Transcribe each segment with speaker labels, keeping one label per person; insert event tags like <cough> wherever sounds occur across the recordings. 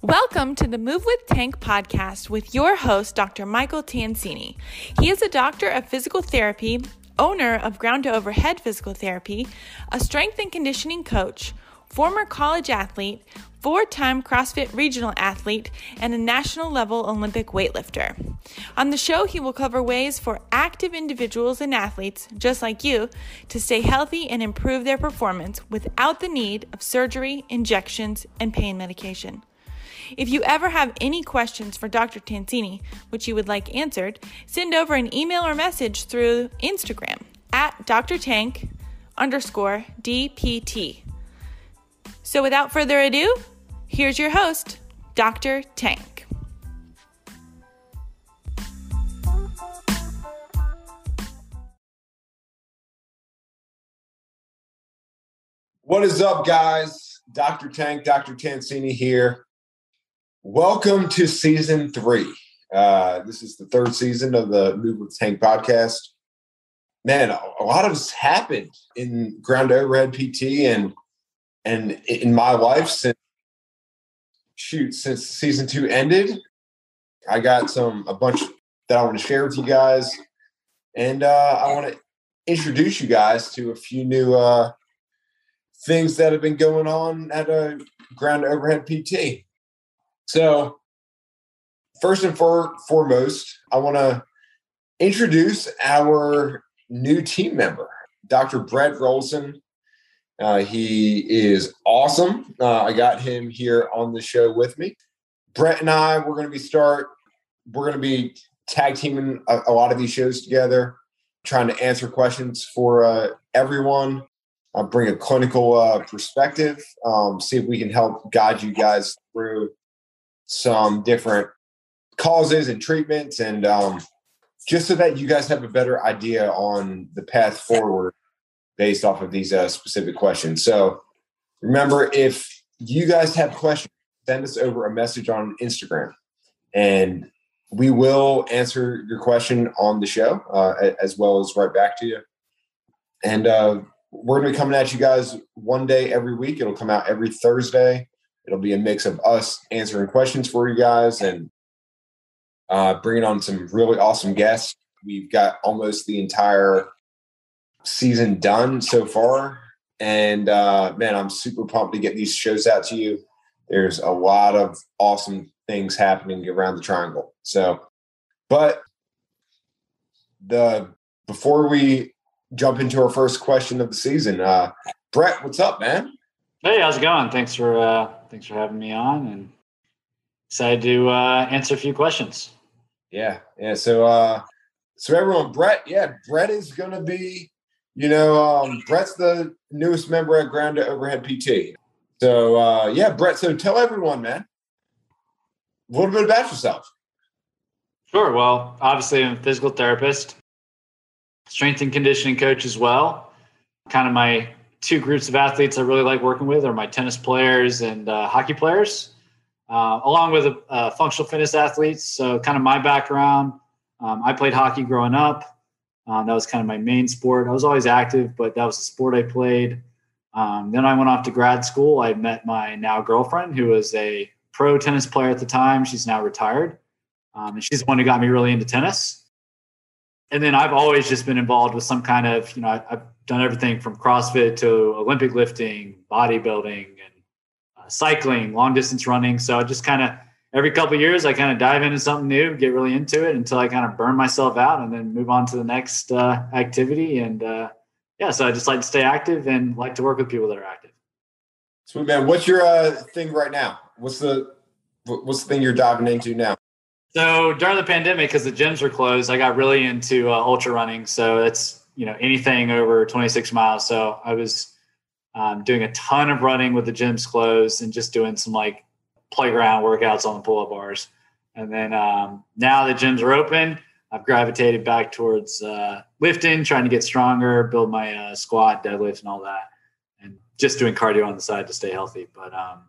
Speaker 1: Welcome to the Move with Tank podcast with your host, Dr. Michael Tansini. He is a doctor of physical therapy, owner of Ground to Overhead Physical Therapy, a strength and conditioning coach, former college athlete, four time CrossFit regional athlete, and a national level Olympic weightlifter. On the show, he will cover ways for active individuals and athletes, just like you, to stay healthy and improve their performance without the need of surgery, injections, and pain medication. If you ever have any questions for Dr. Tansini, which you would like answered, send over an email or message through Instagram at Dr. Tank underscore DPT. So without further ado, here's your host, Dr. Tank.
Speaker 2: What is up, guys? Dr. Tank, Dr. Tansini here. Welcome to season three. Uh, this is the third season of the Move with Tank podcast. Man, a, a lot has happened in ground overhead PT and and in my life since shoot since season two ended. I got some a bunch that I want to share with you guys, and uh, I want to introduce you guys to a few new uh, things that have been going on at a ground overhead PT. So, first and for, foremost, I want to introduce our new team member, Dr. Brett Rolson. Uh, he is awesome. Uh, I got him here on the show with me. Brett and I, we're going to be start. We're going to be tag teaming a, a, lot of these shows together, trying to answer questions for uh, everyone. Uh, bring a clinical uh, perspective. Um, see if we can help guide you guys through some different causes and treatments and um, just so that you guys have a better idea on the path forward based off of these uh, specific questions. So remember, if you guys have questions, send us over a message on Instagram and we will answer your question on the show uh, as well as right back to you. And uh, we're going to be coming at you guys one day every week. It'll come out every Thursday. It'll be a mix of us answering questions for you guys and uh, bringing on some really awesome guests. We've got almost the entire season done so far. And uh, man, I'm super pumped to get these shows out to you. There's a lot of awesome things happening around the triangle. So, but the before we jump into our first question of the season, uh, Brett, what's up, man?
Speaker 3: Hey, how's it going? Thanks for uh, thanks for having me on, and excited to uh, answer a few questions.
Speaker 2: Yeah, yeah. So, uh, so everyone, Brett, yeah, Brett is going to be, you know, um, Brett's the newest member at Ground to Overhead PT. So, uh, yeah, Brett. So, tell everyone, man, a little bit about yourself.
Speaker 3: Sure. Well, obviously, I'm a physical therapist, strength and conditioning coach as well. Kind of my two groups of athletes I really like working with are my tennis players and uh, hockey players, uh, along with uh, functional fitness athletes. So, kind of my background um, I played hockey growing up. Um, that was kind of my main sport. I was always active, but that was the sport I played. Um, then I went off to grad school. I met my now girlfriend, who was a pro tennis player at the time. She's now retired. Um, and she's the one who got me really into tennis. And then I've always just been involved with some kind of, you know, I, I've done everything from CrossFit to Olympic lifting, bodybuilding, and uh, cycling, long distance running. So I just kind of every couple years, I kind of dive into something new, get really into it until I kind of burn myself out, and then move on to the next uh, activity. And uh, yeah, so I just like to stay active and like to work with people that are active.
Speaker 2: Sweet man, what's your uh, thing right now? What's the what's the thing you're diving into now?
Speaker 3: So during the pandemic, because the gyms were closed, I got really into uh, ultra running. So it's you know anything over 26 miles. So I was um, doing a ton of running with the gyms closed and just doing some like playground workouts on the pull-up bars. And then um, now the gyms are open. I've gravitated back towards uh, lifting, trying to get stronger, build my uh, squat, deadlift, and all that, and just doing cardio on the side to stay healthy. But um,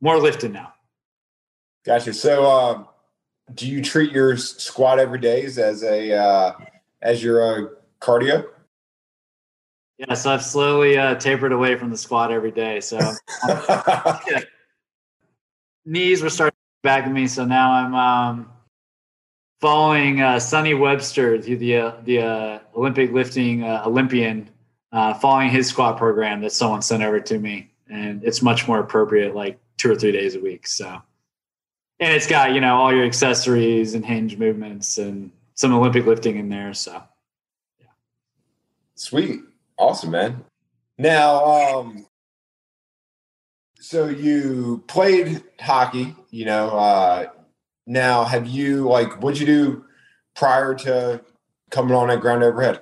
Speaker 3: more lifting now.
Speaker 2: Gotcha. So, um, do you treat your squat every day as a uh, as your uh, cardio?
Speaker 3: Yeah, so I've slowly uh, tapered away from the squat every day. So <laughs> yeah. Knees were starting back at me, so now I'm um, following uh, Sonny Webster, the the, uh, the uh, Olympic lifting uh, Olympian, uh, following his squat program that someone sent over to me, and it's much more appropriate, like two or three days a week. So, and it's got you know all your accessories and hinge movements and some Olympic lifting in there. So,
Speaker 2: yeah, sweet. Awesome, man. Now, um, so you played hockey, you know. Uh, now, have you like what'd you do prior to coming on at ground overhead?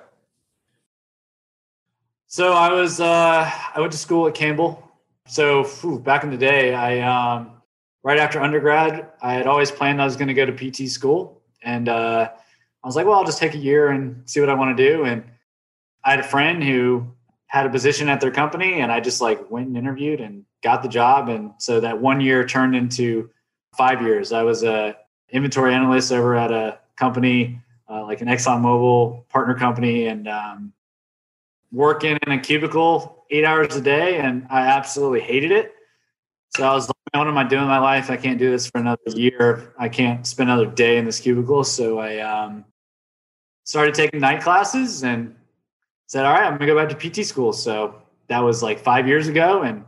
Speaker 3: So I was uh, I went to school at Campbell. So whew, back in the day, I um, right after undergrad, I had always planned I was going to go to PT school, and uh, I was like, well, I'll just take a year and see what I want to do. And I had a friend who had a position at their company and I just like went and interviewed and got the job. And so that one year turned into five years. I was a inventory analyst over at a company uh, like an Exxon Mobil partner company and um, working in a cubicle eight hours a day. And I absolutely hated it. So I was like, what am I doing in my life? I can't do this for another year. I can't spend another day in this cubicle. So I um, started taking night classes and said, all right, I'm gonna go back to PT school. So that was like five years ago, and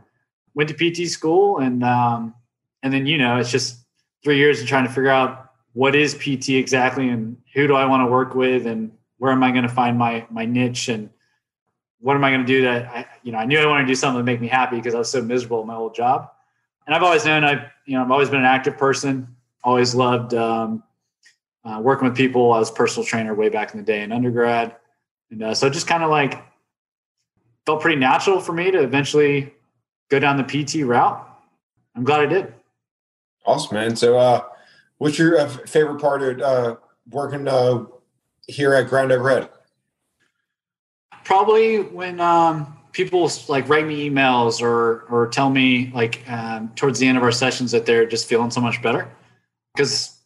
Speaker 3: went to PT school, and um, and then you know it's just three years of trying to figure out what is PT exactly, and who do I want to work with, and where am I going to find my my niche, and what am I going to do that I you know I knew I wanted to do something to make me happy because I was so miserable in my old job, and I've always known I've you know I've always been an active person, always loved um, uh, working with people. I was personal trainer way back in the day in undergrad and uh, so it just kind of like felt pretty natural for me to eventually go down the PT route. I'm glad I did.
Speaker 2: Awesome, man. So, uh, what's your uh, favorite part of uh, working uh, here at Ground Overhead?
Speaker 3: Probably when um, people like write me emails or or tell me like um, towards the end of our sessions that they're just feeling so much better because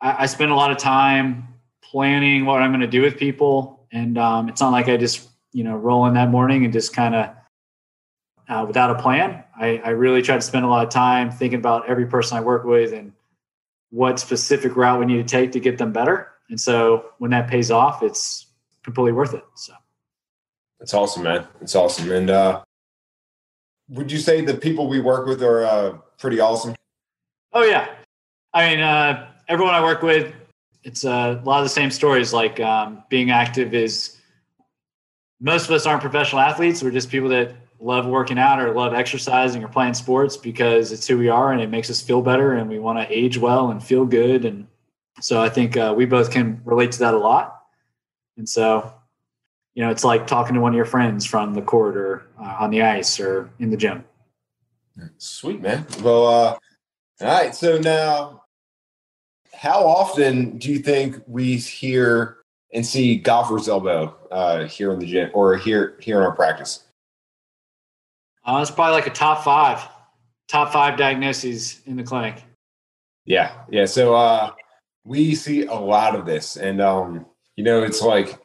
Speaker 3: I, I spend a lot of time planning what I'm going to do with people and um, it's not like I just you know roll in that morning and just kind of uh, without a plan. I, I really try to spend a lot of time thinking about every person I work with and what specific route we need to take to get them better. And so when that pays off, it's completely worth it. So
Speaker 2: that's awesome, man. It's awesome. And uh, would you say the people we work with are uh, pretty awesome?
Speaker 3: Oh yeah, I mean uh, everyone I work with it's a lot of the same stories. Like um, being active is most of us aren't professional athletes. We're just people that love working out or love exercising or playing sports because it's who we are and it makes us feel better and we want to age well and feel good. And so I think uh, we both can relate to that a lot. And so, you know, it's like talking to one of your friends from the court or uh, on the ice or in the gym.
Speaker 2: Sweet, man. Well, uh, all right. So now how often do you think we hear and see golfer's elbow uh, here in the gym or here here in our practice?
Speaker 3: Uh, it's probably like a top five, top five diagnoses in the clinic.
Speaker 2: Yeah, yeah. So uh, we see a lot of this, and um, you know, it's like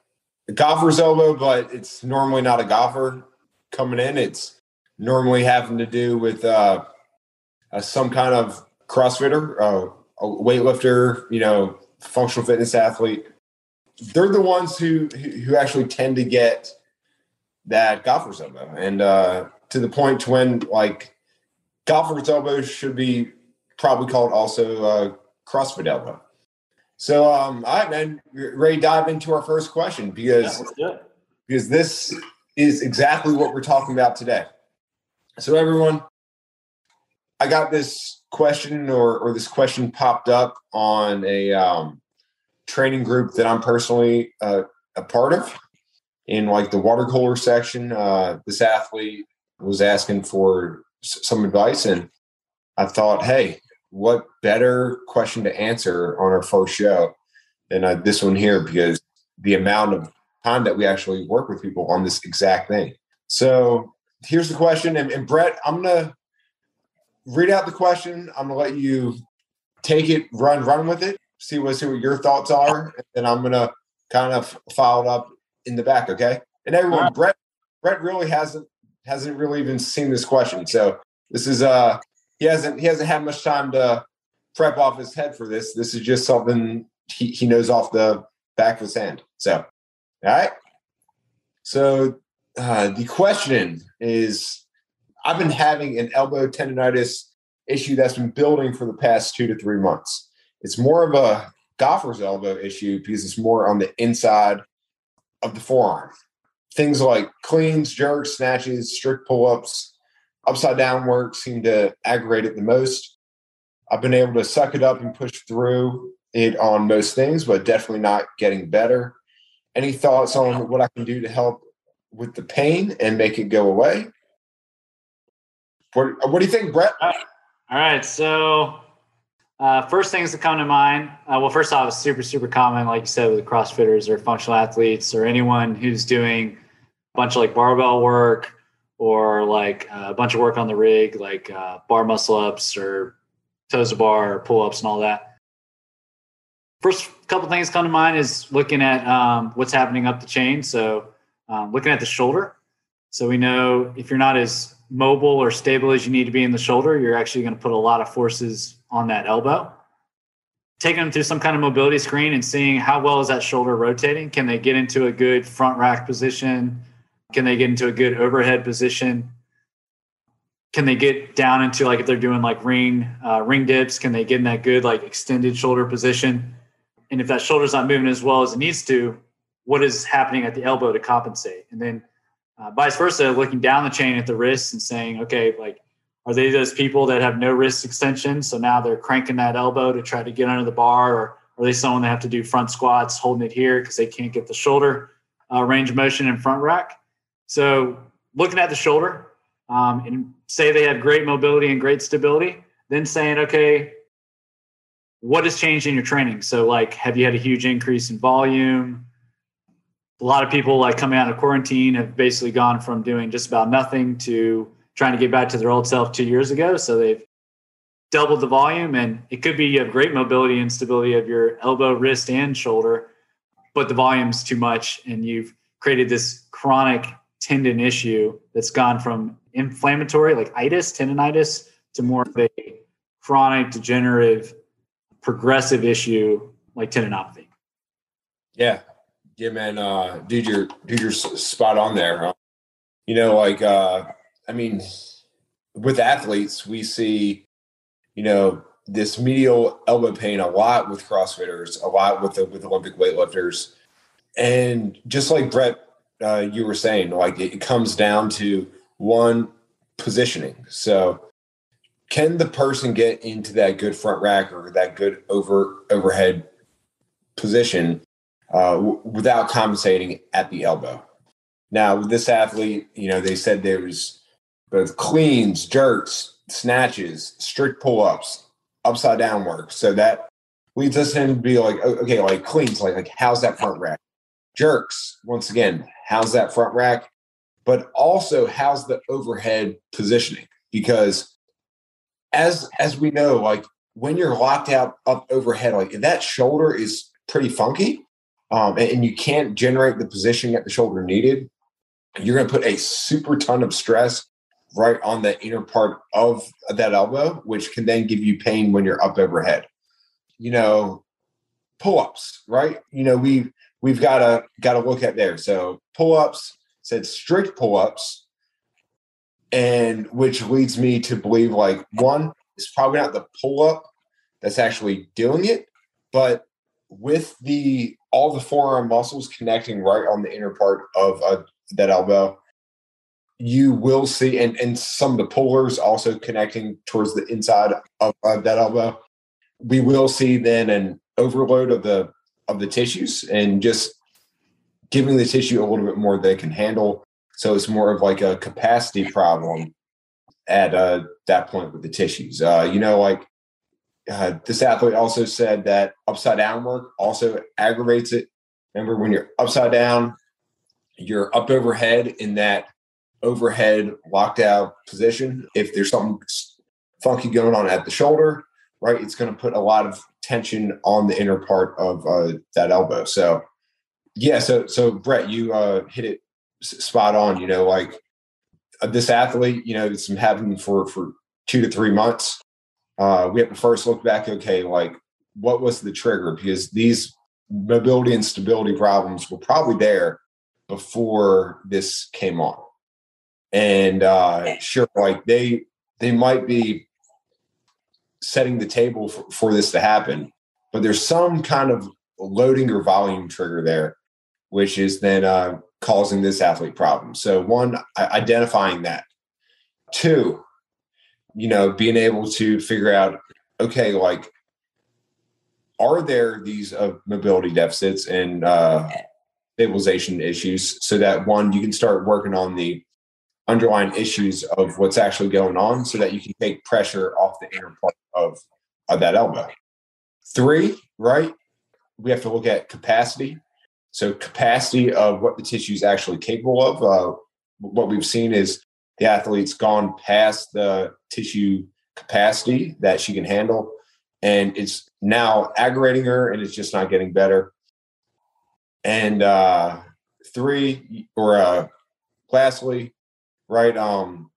Speaker 2: a golfer's elbow, but it's normally not a golfer coming in. It's normally having to do with uh, uh some kind of CrossFitter, uh, a weightlifter, you know, functional fitness athlete, they're the ones who who actually tend to get that golfer's elbow, and uh, to the point to when like golfer's elbow should be probably called also uh, CrossFit elbow. So, um, all right, man, ready dive into our first question because yeah, because this is exactly what we're talking about today. So, everyone, I got this question or, or this question popped up on a um, training group that I'm personally uh, a part of in like the water cooler section. Uh, this athlete was asking for s- some advice, and I thought, hey, what better question to answer on our first show than uh, this one here because the amount of time that we actually work with people on this exact thing. So here's the question, and, and Brett, I'm gonna read out the question. I'm gonna let you take it, run, run with it. See what see what your thoughts are, and then I'm gonna kind of filed up in the back. Okay, and everyone, right. Brett Brett really hasn't hasn't really even seen this question, so this is uh he hasn't he hasn't had much time to prep off his head for this. This is just something he, he knows off the back of his hand. So, all right. So uh, the question is I've been having an elbow tendonitis issue that's been building for the past two to three months. It's more of a golfer's elbow issue because it's more on the inside of the forearm. Things like cleans, jerks, snatches, strict pull ups, upside down work seem to aggravate it the most. I've been able to suck it up and push through it on most things, but definitely not getting better. Any thoughts on what I can do to help with the pain and make it go away? What, what do you think, Brett?
Speaker 3: All right. So, uh, first things that come to mind. Uh, well, first off, it's super, super common, like you said, with CrossFitters or functional athletes or anyone who's doing a bunch of like barbell work or like a bunch of work on the rig, like uh, bar muscle ups or toes to bar or pull ups and all that. First couple things come to mind is looking at um, what's happening up the chain. So, um, looking at the shoulder. So, we know if you're not as mobile or stable as you need to be in the shoulder, you're actually going to put a lot of forces on that elbow. Taking them through some kind of mobility screen and seeing how well is that shoulder rotating. Can they get into a good front rack position? Can they get into a good overhead position? Can they get down into like if they're doing like ring uh, ring dips? Can they get in that good like extended shoulder position? And if that shoulder's not moving as well as it needs to, what is happening at the elbow to compensate? And then uh, vice versa, looking down the chain at the wrists and saying, okay, like are they those people that have no wrist extension? So now they're cranking that elbow to try to get under the bar, or are they someone that have to do front squats holding it here because they can't get the shoulder uh, range of motion in front rack? So looking at the shoulder um, and say they have great mobility and great stability, then saying, okay, what has changed in your training? So like, have you had a huge increase in volume? A lot of people like coming out of quarantine have basically gone from doing just about nothing to trying to get back to their old self two years ago. So they've doubled the volume and it could be you have great mobility and stability of your elbow, wrist, and shoulder, but the volume's too much and you've created this chronic tendon issue that's gone from inflammatory, like itis, tendonitis, to more of a chronic, degenerative, progressive issue like tendinopathy.
Speaker 2: Yeah, yeah, man, uh, dude, you're dude, you're spot on there. Huh? You know, like, uh, I mean, with athletes, we see, you know, this medial elbow pain a lot with CrossFitters, a lot with the with Olympic weightlifters, and just like Brett uh, you were saying, like it comes down to one positioning. So, can the person get into that good front rack or that good over overhead position uh, w- without compensating at the elbow? Now, with this athlete, you know, they said there was both cleans, jerks, snatches, strict pull ups, upside down work. So that leads us in to be like, okay, like cleans, like, like how's that front rack? Jerks, once again, how's that front rack, but also how's the overhead positioning? Because as as we know, like when you're locked out up overhead, like that shoulder is pretty funky, um, and, and you can't generate the positioning at the shoulder needed, you're going to put a super ton of stress right on the inner part of that elbow, which can then give you pain when you're up overhead. You know, pull-ups, right? You know, we we've got to got to look at there. So pull-ups said strict pull-ups, and which leads me to believe like one is probably not the pull-up that's actually doing it, but with the all the forearm muscles connecting right on the inner part of uh, that elbow, you will see, and and some of the pullers also connecting towards the inside of, of that elbow. We will see then an overload of the of the tissues and just giving the tissue a little bit more they can handle. So it's more of like a capacity problem at uh, that point with the tissues. Uh, you know, like uh, this athlete also said that upside down work also aggravates it. Remember, when you're upside down, you're up overhead in that overhead locked out position. If there's something funky going on at the shoulder, right, it's going to put a lot of tension on the inner part of uh, that elbow. So Yeah, so so Brett, you uh, hit it spot on. You know, like uh, this athlete, you know, it's been happening for for two to three months. Uh, we have to first look back. Okay, like what was the trigger? Because these mobility and stability problems were probably there before this came on, and uh, sure, like they they might be setting the table for, for this to happen, but there's some kind of loading or volume trigger there which is then uh, causing this athlete problem. So, one, identifying that. Two, you know, being able to figure out, okay, like, are there these uh, mobility deficits and uh, stabilization issues so that one, you can start working on the underlying issues of what's actually going on so that you can take pressure off the inner part of, of that elbow. Three, right? We have to look at capacity so capacity of what the tissue is actually capable of. Uh, what we've seen is the athlete's gone past the tissue capacity that she can handle, and it's now aggravating her, and it's just not getting better. And uh, three, or uh, lastly, right? Um,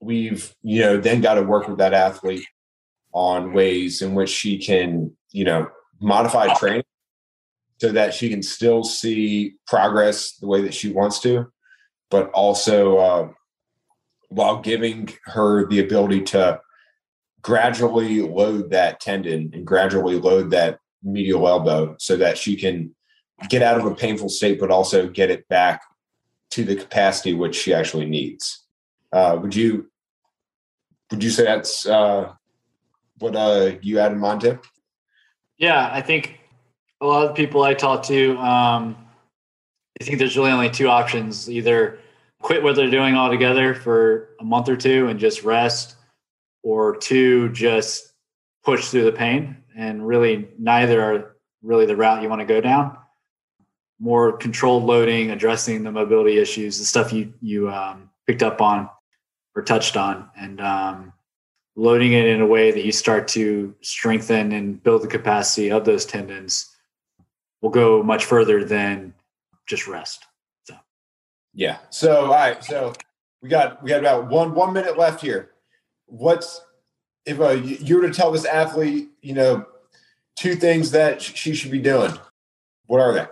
Speaker 2: we've you know then got to work with that athlete on ways in which she can you know modify training so that she can still see progress the way that she wants to, but also uh, while giving her the ability to gradually load that tendon and gradually load that medial elbow so that she can get out of a painful state, but also get it back to the capacity which she actually needs. Uh, would you would you say that's uh, what uh, you had in mind, Tim?
Speaker 3: Yeah, I think a lot of people I talk to, um, I think there's really only two options: either quit what they're doing altogether for a month or two and just rest, or two, just push through the pain. And really, neither are really the route you want to go down. More controlled loading, addressing the mobility issues, the stuff you you um, picked up on or touched on, and um, loading it in a way that you start to strengthen and build the capacity of those tendons will go much further than just rest.
Speaker 2: Yeah. So, all right. So we got we got about one one minute left here. What's if uh, you were to tell this athlete, you know, two things that she should be doing? What are they?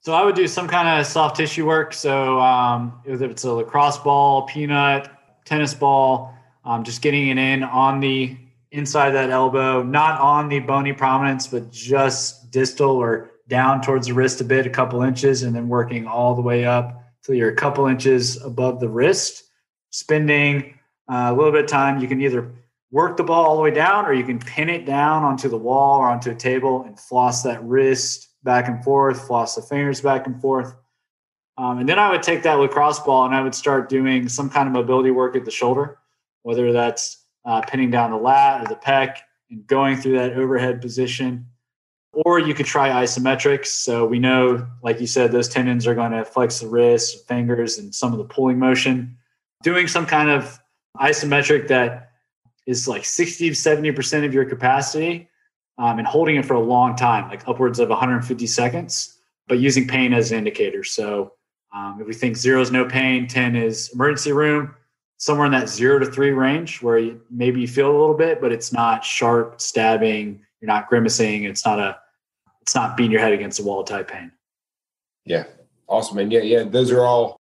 Speaker 3: So I would do some kind of soft tissue work. So um, if it's a lacrosse ball, peanut, tennis ball, um, just getting it in on the inside of that elbow, not on the bony prominence, but just distal or down towards the wrist a bit, a couple inches, and then working all the way up till you're a couple inches above the wrist. Spending uh, a little bit of time, you can either work the ball all the way down or you can pin it down onto the wall or onto a table and floss that wrist back and forth, floss the fingers back and forth. Um, and then I would take that lacrosse ball and I would start doing some kind of mobility work at the shoulder, whether that's uh, pinning down the lat or the pec and going through that overhead position. Or you could try isometrics. So we know, like you said, those tendons are going to flex the wrists, fingers, and some of the pulling motion. Doing some kind of isometric that is like 60 to 70% of your capacity um, and holding it for a long time, like upwards of 150 seconds, but using pain as an indicator. So um, if we think zero is no pain, 10 is emergency room, somewhere in that zero to three range where you, maybe you feel a little bit, but it's not sharp stabbing. You're not grimacing. It's not a, it's not beating your head against the wall type pain.
Speaker 2: Yeah. Awesome. And yeah, yeah, those are all,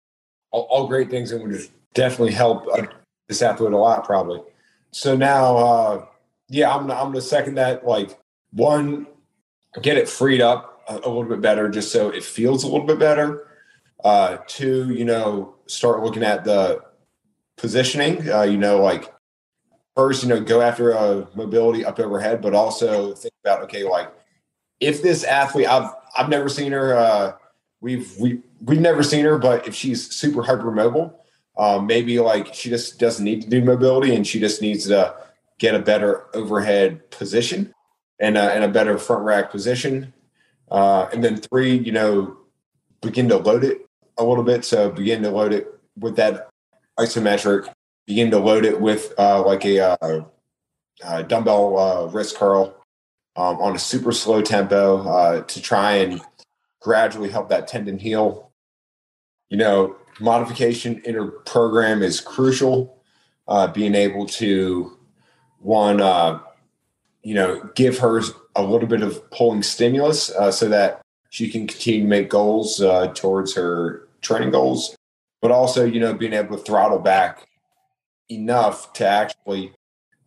Speaker 2: all, all great things and would definitely help uh, this athlete a lot probably. So now, uh, yeah, I'm, I'm going to second that. Like one, get it freed up a, a little bit better, just so it feels a little bit better. Uh, two, you know, start looking at the positioning. Uh, you know, like first, you know, go after a mobility up overhead, but also think about okay, like if this athlete, I've I've never seen her. Uh, we've we we've never seen her, but if she's super hypermobile, um, maybe like she just doesn't need to do mobility and she just needs to get a better overhead position and uh, and a better front rack position. Uh, and then three, you know, begin to load it a little bit. So begin to load it with that isometric, begin to load it with uh, like a uh, uh, dumbbell uh, wrist curl um, on a super slow tempo uh, to try and gradually help that tendon heal. You know, modification in her program is crucial. Uh, being able to one, uh, you know, give her a little bit of pulling stimulus uh, so that she can continue to make goals uh, towards her training goals, but also, you know, being able to throttle back enough to actually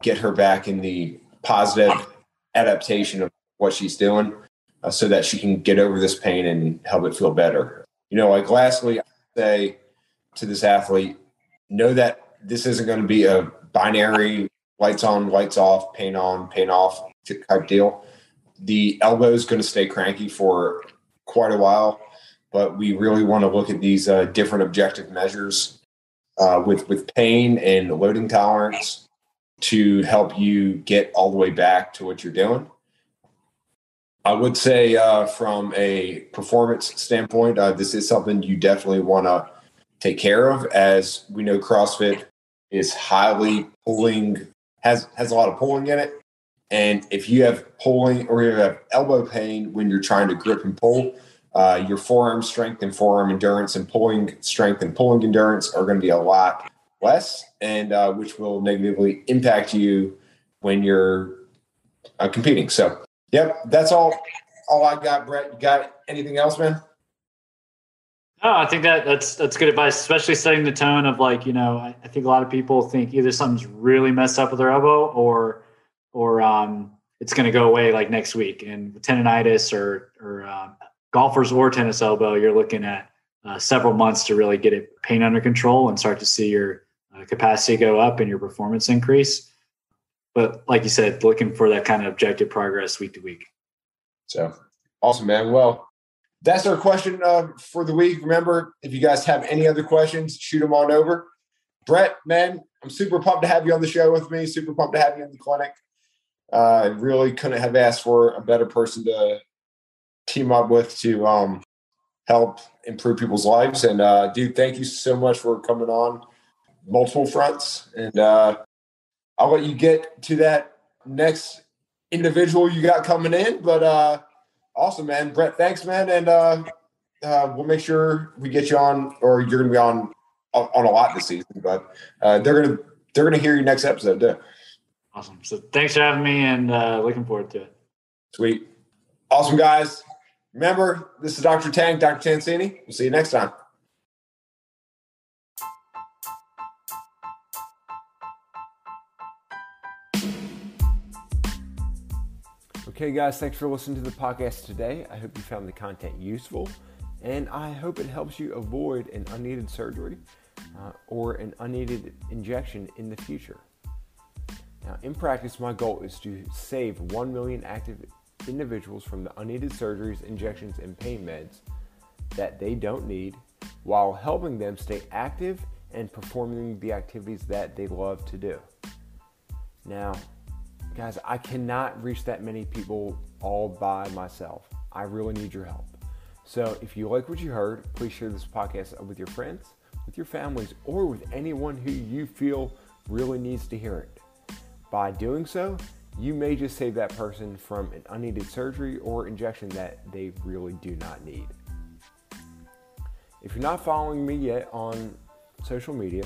Speaker 2: get her back in the positive adaptation of what she's doing uh, so that she can get over this pain and help it feel better. You know, like lastly, I say to this athlete, know that this isn't going to be a binary lights on, lights off, pain on, pain off type deal. The elbow is going to stay cranky for quite a while, but we really want to look at these uh, different objective measures uh, with with pain and loading tolerance to help you get all the way back to what you're doing. I would say, uh, from a performance standpoint, uh, this is something you definitely want to take care of. As we know, CrossFit is highly pulling has has a lot of pulling in it, and if you have pulling or you have elbow pain when you're trying to grip and pull, uh, your forearm strength and forearm endurance and pulling strength and pulling endurance are going to be a lot less, and uh, which will negatively impact you when you're uh, competing. So Yep, that's all. All I got, Brett. You got anything else, man?
Speaker 3: No, I think that that's that's good advice, especially setting the tone of like you know I, I think a lot of people think either something's really messed up with their elbow or or um, it's going to go away like next week. And tendonitis or or um, golfers or tennis elbow, you're looking at uh, several months to really get it pain under control and start to see your uh, capacity go up and your performance increase but like you said, looking for that kind of objective progress week to week.
Speaker 2: So awesome, man. Well, that's our question uh, for the week. Remember, if you guys have any other questions, shoot them on over. Brett, man, I'm super pumped to have you on the show with me. Super pumped to have you in the clinic. Uh, I really couldn't have asked for a better person to team up with to um, help improve people's lives. And uh, dude, thank you so much for coming on multiple fronts. And uh, I'll let you get to that next individual you got coming in. But uh, awesome, man. Brett, thanks, man. And uh, uh, we'll make sure we get you on, or you're going to be on on a lot this season. But uh, they're gonna they're gonna hear you next episode too.
Speaker 3: Awesome. So thanks for having me, and uh, looking forward to it.
Speaker 2: Sweet. Awesome, guys. Remember, this is Dr. Tank, Dr. Tansini. We'll see you next time. Okay, guys, thanks for listening to the podcast today. I hope you found the content useful, and I hope it helps you avoid an unneeded surgery uh, or an unneeded injection in the future. Now, in practice, my goal is to save 1 million active individuals from the unneeded surgeries, injections, and pain meds that they don't need while helping them stay active and performing the activities that they love to do. Now, Guys, I cannot reach that many people all by myself. I really need your help. So if you like what you heard, please share this podcast with your friends, with your families, or with anyone who you feel really needs to hear it. By doing so, you may just save that person from an unneeded surgery or injection that they really do not need. If you're not following me yet on social media,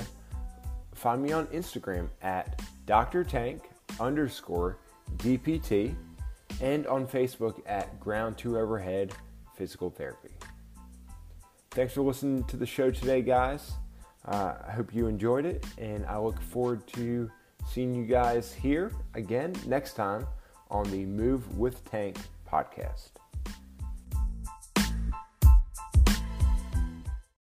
Speaker 2: find me on Instagram at Dr. Tank underscore DPT and on Facebook at Ground to Overhead Physical Therapy. Thanks for listening to the show today, guys. Uh, I hope you enjoyed it, and I look forward to seeing you guys here again next time on the Move with Tank podcast.